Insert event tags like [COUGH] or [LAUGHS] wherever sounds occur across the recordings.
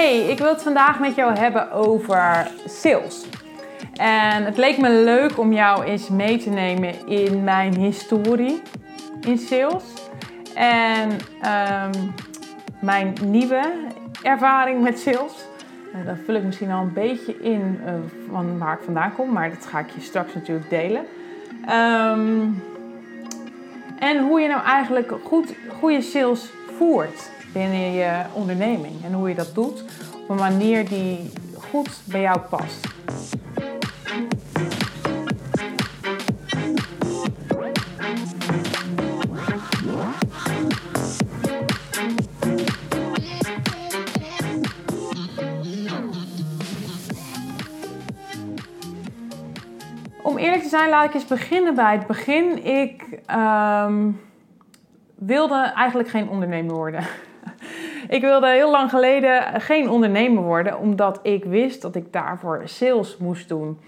Hey, ik wil het vandaag met jou hebben over sales. En het leek me leuk om jou eens mee te nemen in mijn historie in sales. En ehm, mijn nieuwe ervaring met sales. Uh, daar vul ik misschien al een beetje in uh, van waar ik vandaan kom, maar dat ga ik je straks natuurlijk delen. Ehm, en hoe je nou eigenlijk goed, goede sales voert binnen je onderneming. En hoe je dat doet op een manier die goed bij jou past. Om eerlijk te zijn, laat ik eens beginnen bij het begin. Ik um, wilde eigenlijk geen ondernemer worden. [LAUGHS] ik wilde heel lang geleden geen ondernemer worden, omdat ik wist dat ik daarvoor sales moest doen.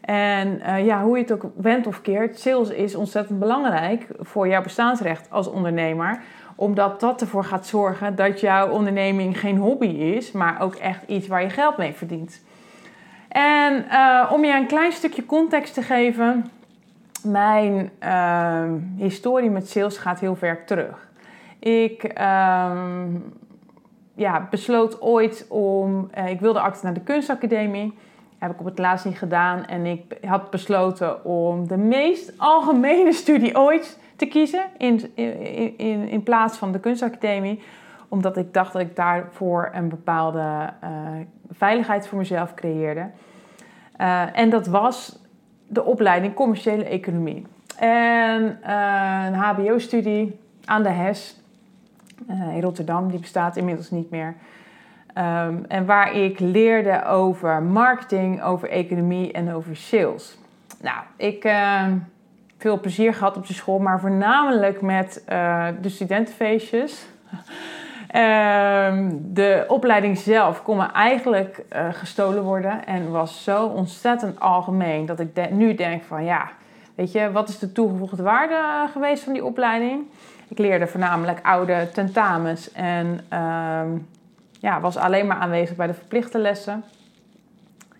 En uh, ja, hoe je het ook went of keert, sales is ontzettend belangrijk voor jouw bestaansrecht als ondernemer. Omdat dat ervoor gaat zorgen dat jouw onderneming geen hobby is, maar ook echt iets waar je geld mee verdient. En uh, om je een klein stukje context te geven, mijn uh, historie met sales gaat heel ver terug. Ik uh, ja, besloot ooit om. Uh, ik wilde acten naar de kunstacademie. Heb ik op het laatst niet gedaan. En ik had besloten om de meest algemene [LAUGHS] studie ooit te kiezen. In, in, in, in plaats van de kunstacademie. Omdat ik dacht dat ik daarvoor een bepaalde uh, veiligheid voor mezelf creëerde. Uh, en dat was de opleiding commerciële economie. En een HBO-studie aan de HES in Rotterdam, die bestaat inmiddels niet meer. Um, en waar ik leerde over marketing, over economie en over sales. Nou, ik uh, veel plezier gehad op de school, maar voornamelijk met uh, de studentenfeestjes. um, [LAUGHS] de opleiding zelf kon me eigenlijk uh, gestolen worden en was zo ontzettend algemeen dat ik nu denk van ja, weet je, wat is de toegevoegde waarde geweest van die opleiding? Ik leerde voornamelijk oude tentamens en um, ja, was alleen maar aanwezig bij de verplichte lessen.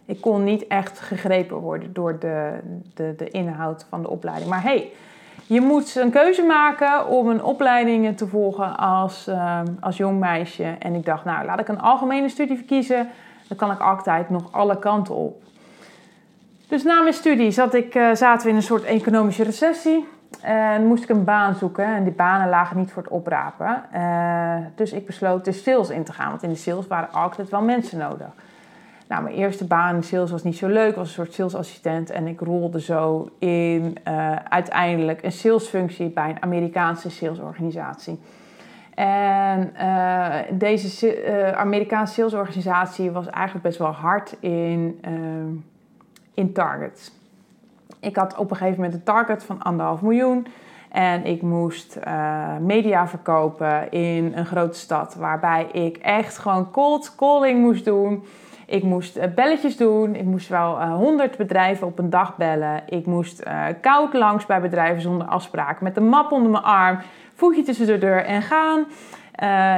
Ik kon niet echt gegrepen worden door de, de, de inhoud van de opleiding. Maar hey, je moet een keuze maken om een opleiding te volgen als, uh, als jong meisje. En ik dacht, nou, laat ik een algemene studie verkiezen. Dan kan ik altijd nog alle kanten op. Dus na mijn studie zat ik, uh, zaten we in een soort economische recessie. En moest ik een baan zoeken. En die banen lagen niet voor het oprapen. Uh, dus ik besloot de sales in te gaan. Want in de sales waren altijd wel mensen nodig. Nou, mijn eerste baan in sales was niet zo leuk. was een soort salesassistent. En ik rolde zo in uh, uiteindelijk een salesfunctie bij een Amerikaanse salesorganisatie. En deze Amerikaanse salesorganisatie was eigenlijk best wel hard in, in targets. Ik had op een gegeven moment een target van anderhalf miljoen. En ik moest uh, media verkopen in een grote stad. Waarbij ik echt gewoon cold calling moest doen. Ik moest uh, belletjes doen. Ik moest wel uh, 100 bedrijven op een dag bellen. Ik moest koud langs bij bedrijven zonder afspraak. Met een map onder mijn arm. Voetje tussen de deur en gaan.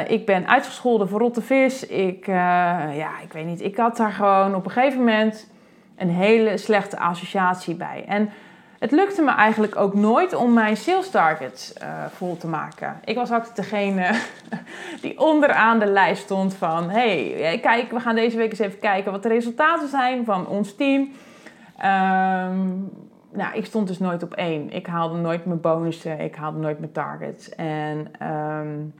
Ik ben uitgescholden voor rotte vis. Ik, ja, ik weet niet. Ik had daar gewoon op een gegeven moment een hele slechte associatie bij. En het lukte me eigenlijk ook nooit om mijn sales targets uh, vol te maken. Ik was altijd degene [LAUGHS] die onderaan de lijst stond van... hey, kijk, we gaan deze week eens even kijken wat de resultaten zijn van ons team. Um, nou, ik stond dus nooit op één. Ik haalde nooit mijn bonussen, ik haalde nooit mijn targets. En um,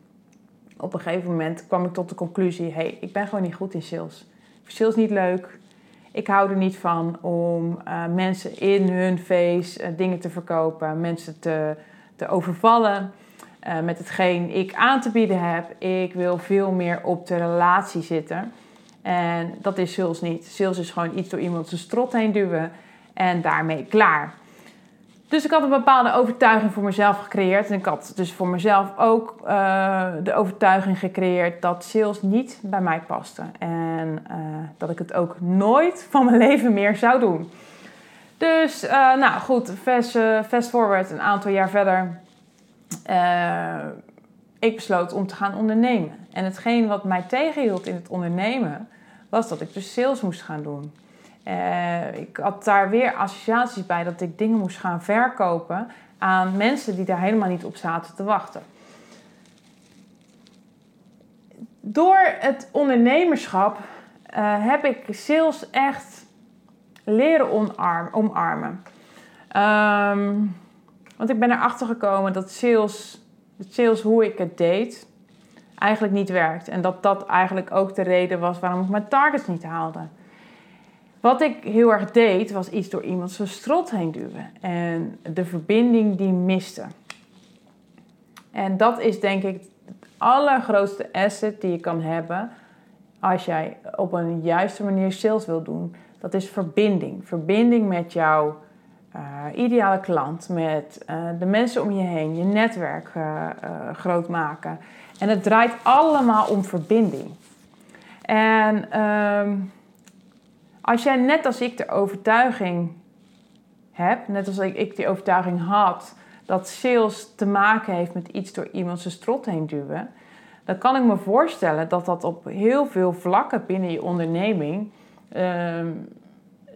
op een gegeven moment kwam ik tot de conclusie... hey, ik ben gewoon niet goed in sales. Ik vind sales niet leuk... Ik hou er niet van om uh, mensen in hun face uh, dingen te verkopen, mensen te, te overvallen uh, met hetgeen ik aan te bieden heb. Ik wil veel meer op de relatie zitten. En dat is sales niet. Sales is gewoon iets door iemand zijn strot heen duwen en daarmee klaar. Dus ik had een bepaalde overtuiging voor mezelf gecreëerd. En ik had dus voor mezelf ook uh, de overtuiging gecreëerd dat sales niet bij mij paste. En uh, dat ik het ook nooit van mijn [LAUGHS] leven meer zou doen. Dus, uh, nou goed, fast forward een aantal jaar verder. ik besloot om te gaan ondernemen. En hetgeen wat mij tegenhield in het ondernemen, was dat ik dus sales moest gaan doen. Uh, ik had daar weer associaties bij dat ik dingen moest gaan verkopen aan mensen die daar helemaal niet op zaten te wachten. Door het ondernemerschap uh, heb ik sales echt leren omarmen. Um, want ik ben erachter gekomen dat sales, sales, hoe ik het deed, eigenlijk niet werkt. En dat dat eigenlijk ook de reden was waarom ik mijn targets niet haalde. Wat ik heel erg deed, was iets door iemand zijn strot heen duwen. En de verbinding die miste. En dat is denk ik het allergrootste asset die je kan hebben als jij op een juiste manier sales wil doen. Dat is verbinding. Verbinding met jouw uh, ideale klant, met uh, de mensen om je heen, je netwerk uh, groot maken. En het draait allemaal om verbinding. En um, als jij net als ik de overtuiging hebt, net als ik, die overtuiging had, dat sales te maken heeft met iets door iemand zijn strot heen duwen, dan kan ik me voorstellen dat dat op heel veel vlakken binnen je onderneming uh,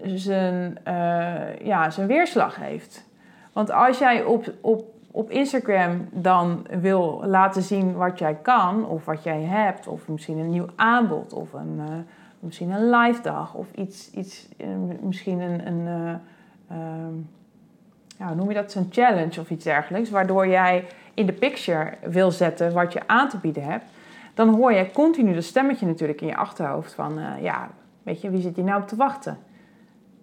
zijn, uh, ja, zijn weerslag heeft. Want als jij op, op, op Instagram dan wil laten zien wat jij kan, of wat jij hebt, of misschien een nieuw aanbod, of een, uh, misschien een live dag, of iets, iets uh, misschien een, een ja, hoe noem je dat, een challenge of iets dergelijks, waardoor jij in de picture wil zetten wat je aan te bieden hebt, dan hoor je continu dat stemmetje natuurlijk in je achterhoofd van, ja, weet je, wie zit hier nou op te wachten?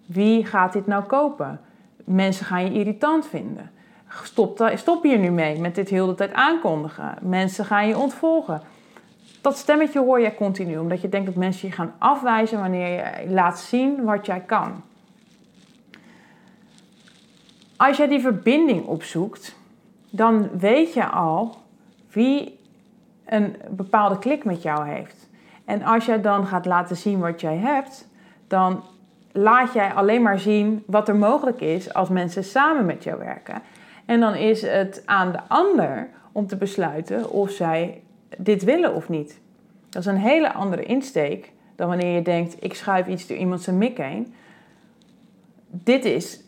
Wie gaat dit nou kopen? Mensen gaan je irritant vinden. Stop, stop hier nu mee met dit heel de tijd aankondigen. Mensen gaan je ontvolgen. Dat stemmetje hoor je continu, omdat je denkt dat mensen je gaan afwijzen wanneer je laat zien wat jij kan. Als jij die verbinding opzoekt, dan weet je al wie een bepaalde klik met jou heeft. En als jij dan gaat laten zien wat jij hebt, dan laat jij alleen maar zien wat er mogelijk is als mensen samen met jou werken. En dan is het aan de ander om te besluiten of zij dit willen of niet. Dat is een hele andere insteek dan wanneer je denkt: ik schuif iets door iemand zijn mik heen. Dit is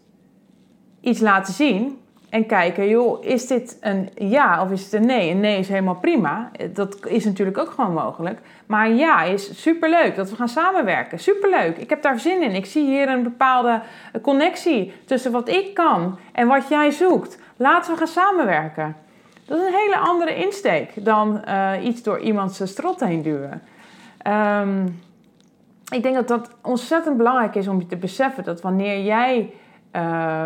iets laten zien en kijken, joh, is dit een ja of is het een nee? Een nee is helemaal prima. Dat is natuurlijk ook gewoon mogelijk. Maar een ja is superleuk dat we gaan samenwerken. Superleuk. Ik heb daar zin in. Ik zie hier een bepaalde connectie tussen wat ik kan en wat jij zoekt. Laten we gaan samenwerken. Dat is een hele andere insteek dan uh, iets door iemands strot heen duwen. Um, ik denk dat dat ontzettend belangrijk is om je te beseffen dat wanneer jij uh,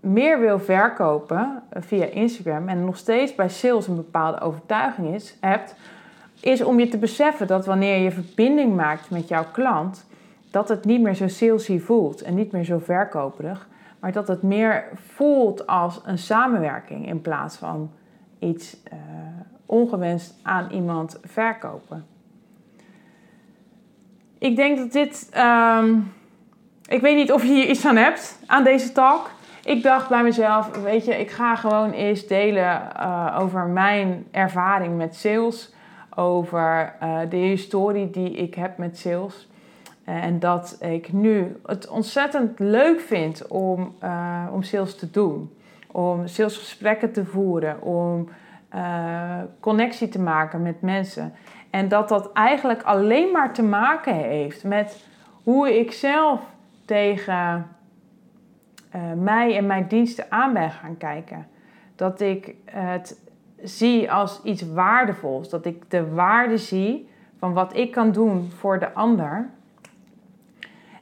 meer wil verkopen via Instagram en nog steeds bij sales een bepaalde overtuiging is, hebt, is om je te beseffen dat wanneer je verbinding maakt met jouw klant, dat het niet meer zo salesy voelt en niet meer zo verkoperig, maar dat het meer voelt als een samenwerking in plaats van iets uh, ongewenst aan iemand verkopen. Ik denk dat dit. Um, ik weet niet of je hier iets aan hebt aan deze talk ik dacht bij mezelf, weet je, ik ga gewoon eens delen uh, over mijn ervaring met sales. Over uh, de historie die ik heb met sales. En dat ik nu het ontzettend leuk vind om, om sales te doen. Om salesgesprekken te voeren. Om connectie te maken met mensen. En dat dat eigenlijk alleen maar te maken heeft met hoe ik zelf tegen uh, mij en mijn diensten aan ben gaan kijken. Dat ik het zie als iets waardevols. Dat ik de waarde zie van wat ik kan doen voor de ander.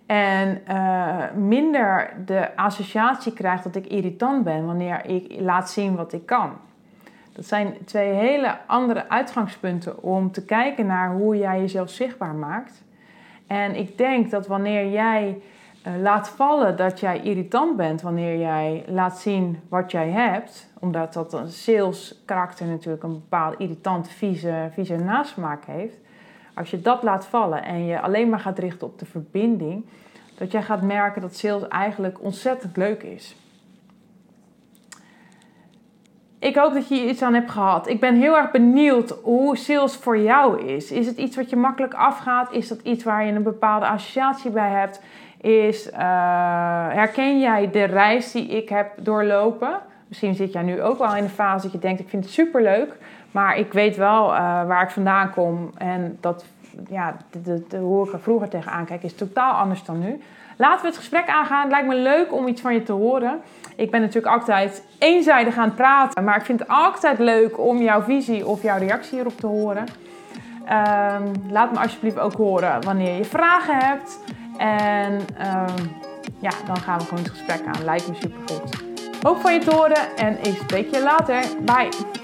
En uh, minder de associatie krijg dat ik irritant ben wanneer ik laat zien wat ik kan. Dat zijn twee hele andere uitgangspunten om te kijken naar hoe jij jezelf zichtbaar maakt. En ik denk dat wanneer jij uh, laat vallen dat jij irritant bent wanneer jij laat zien wat jij hebt, omdat dat een sales karakter natuurlijk een bepaald irritant, vieze, vieze nasmaak heeft. Als je dat laat vallen en je alleen maar gaat richten op de verbinding, dat jij gaat merken dat sales eigenlijk ontzettend leuk is. Ik hoop dat je hier iets aan hebt gehad. Ik ben heel erg benieuwd hoe sales voor jou is. Is het iets wat je makkelijk afgaat? Is dat iets waar je een bepaalde associatie bij hebt? Is, uh, herken jij de reis die ik heb doorlopen? Misschien zit jij nu ook wel in de fase dat je denkt: ik vind het superleuk, maar ik weet wel uh, waar ik vandaan kom. En dat, ja, de, hoe ik er vroeger tegenaan kijk, is totaal anders dan nu. Laten we het gesprek aangaan. Het lijkt me leuk om iets van je te horen. Ik ben natuurlijk altijd eenzijdig aan het praten, maar ik vind het altijd leuk om jouw visie of jouw reactie hierop te horen. Um, laat me alsjeblieft ook horen wanneer je vragen hebt. En um, ja, dan gaan we gewoon het gesprek aan. Lijkt me super Hoop van je te horen en ik spreek je later. Bye!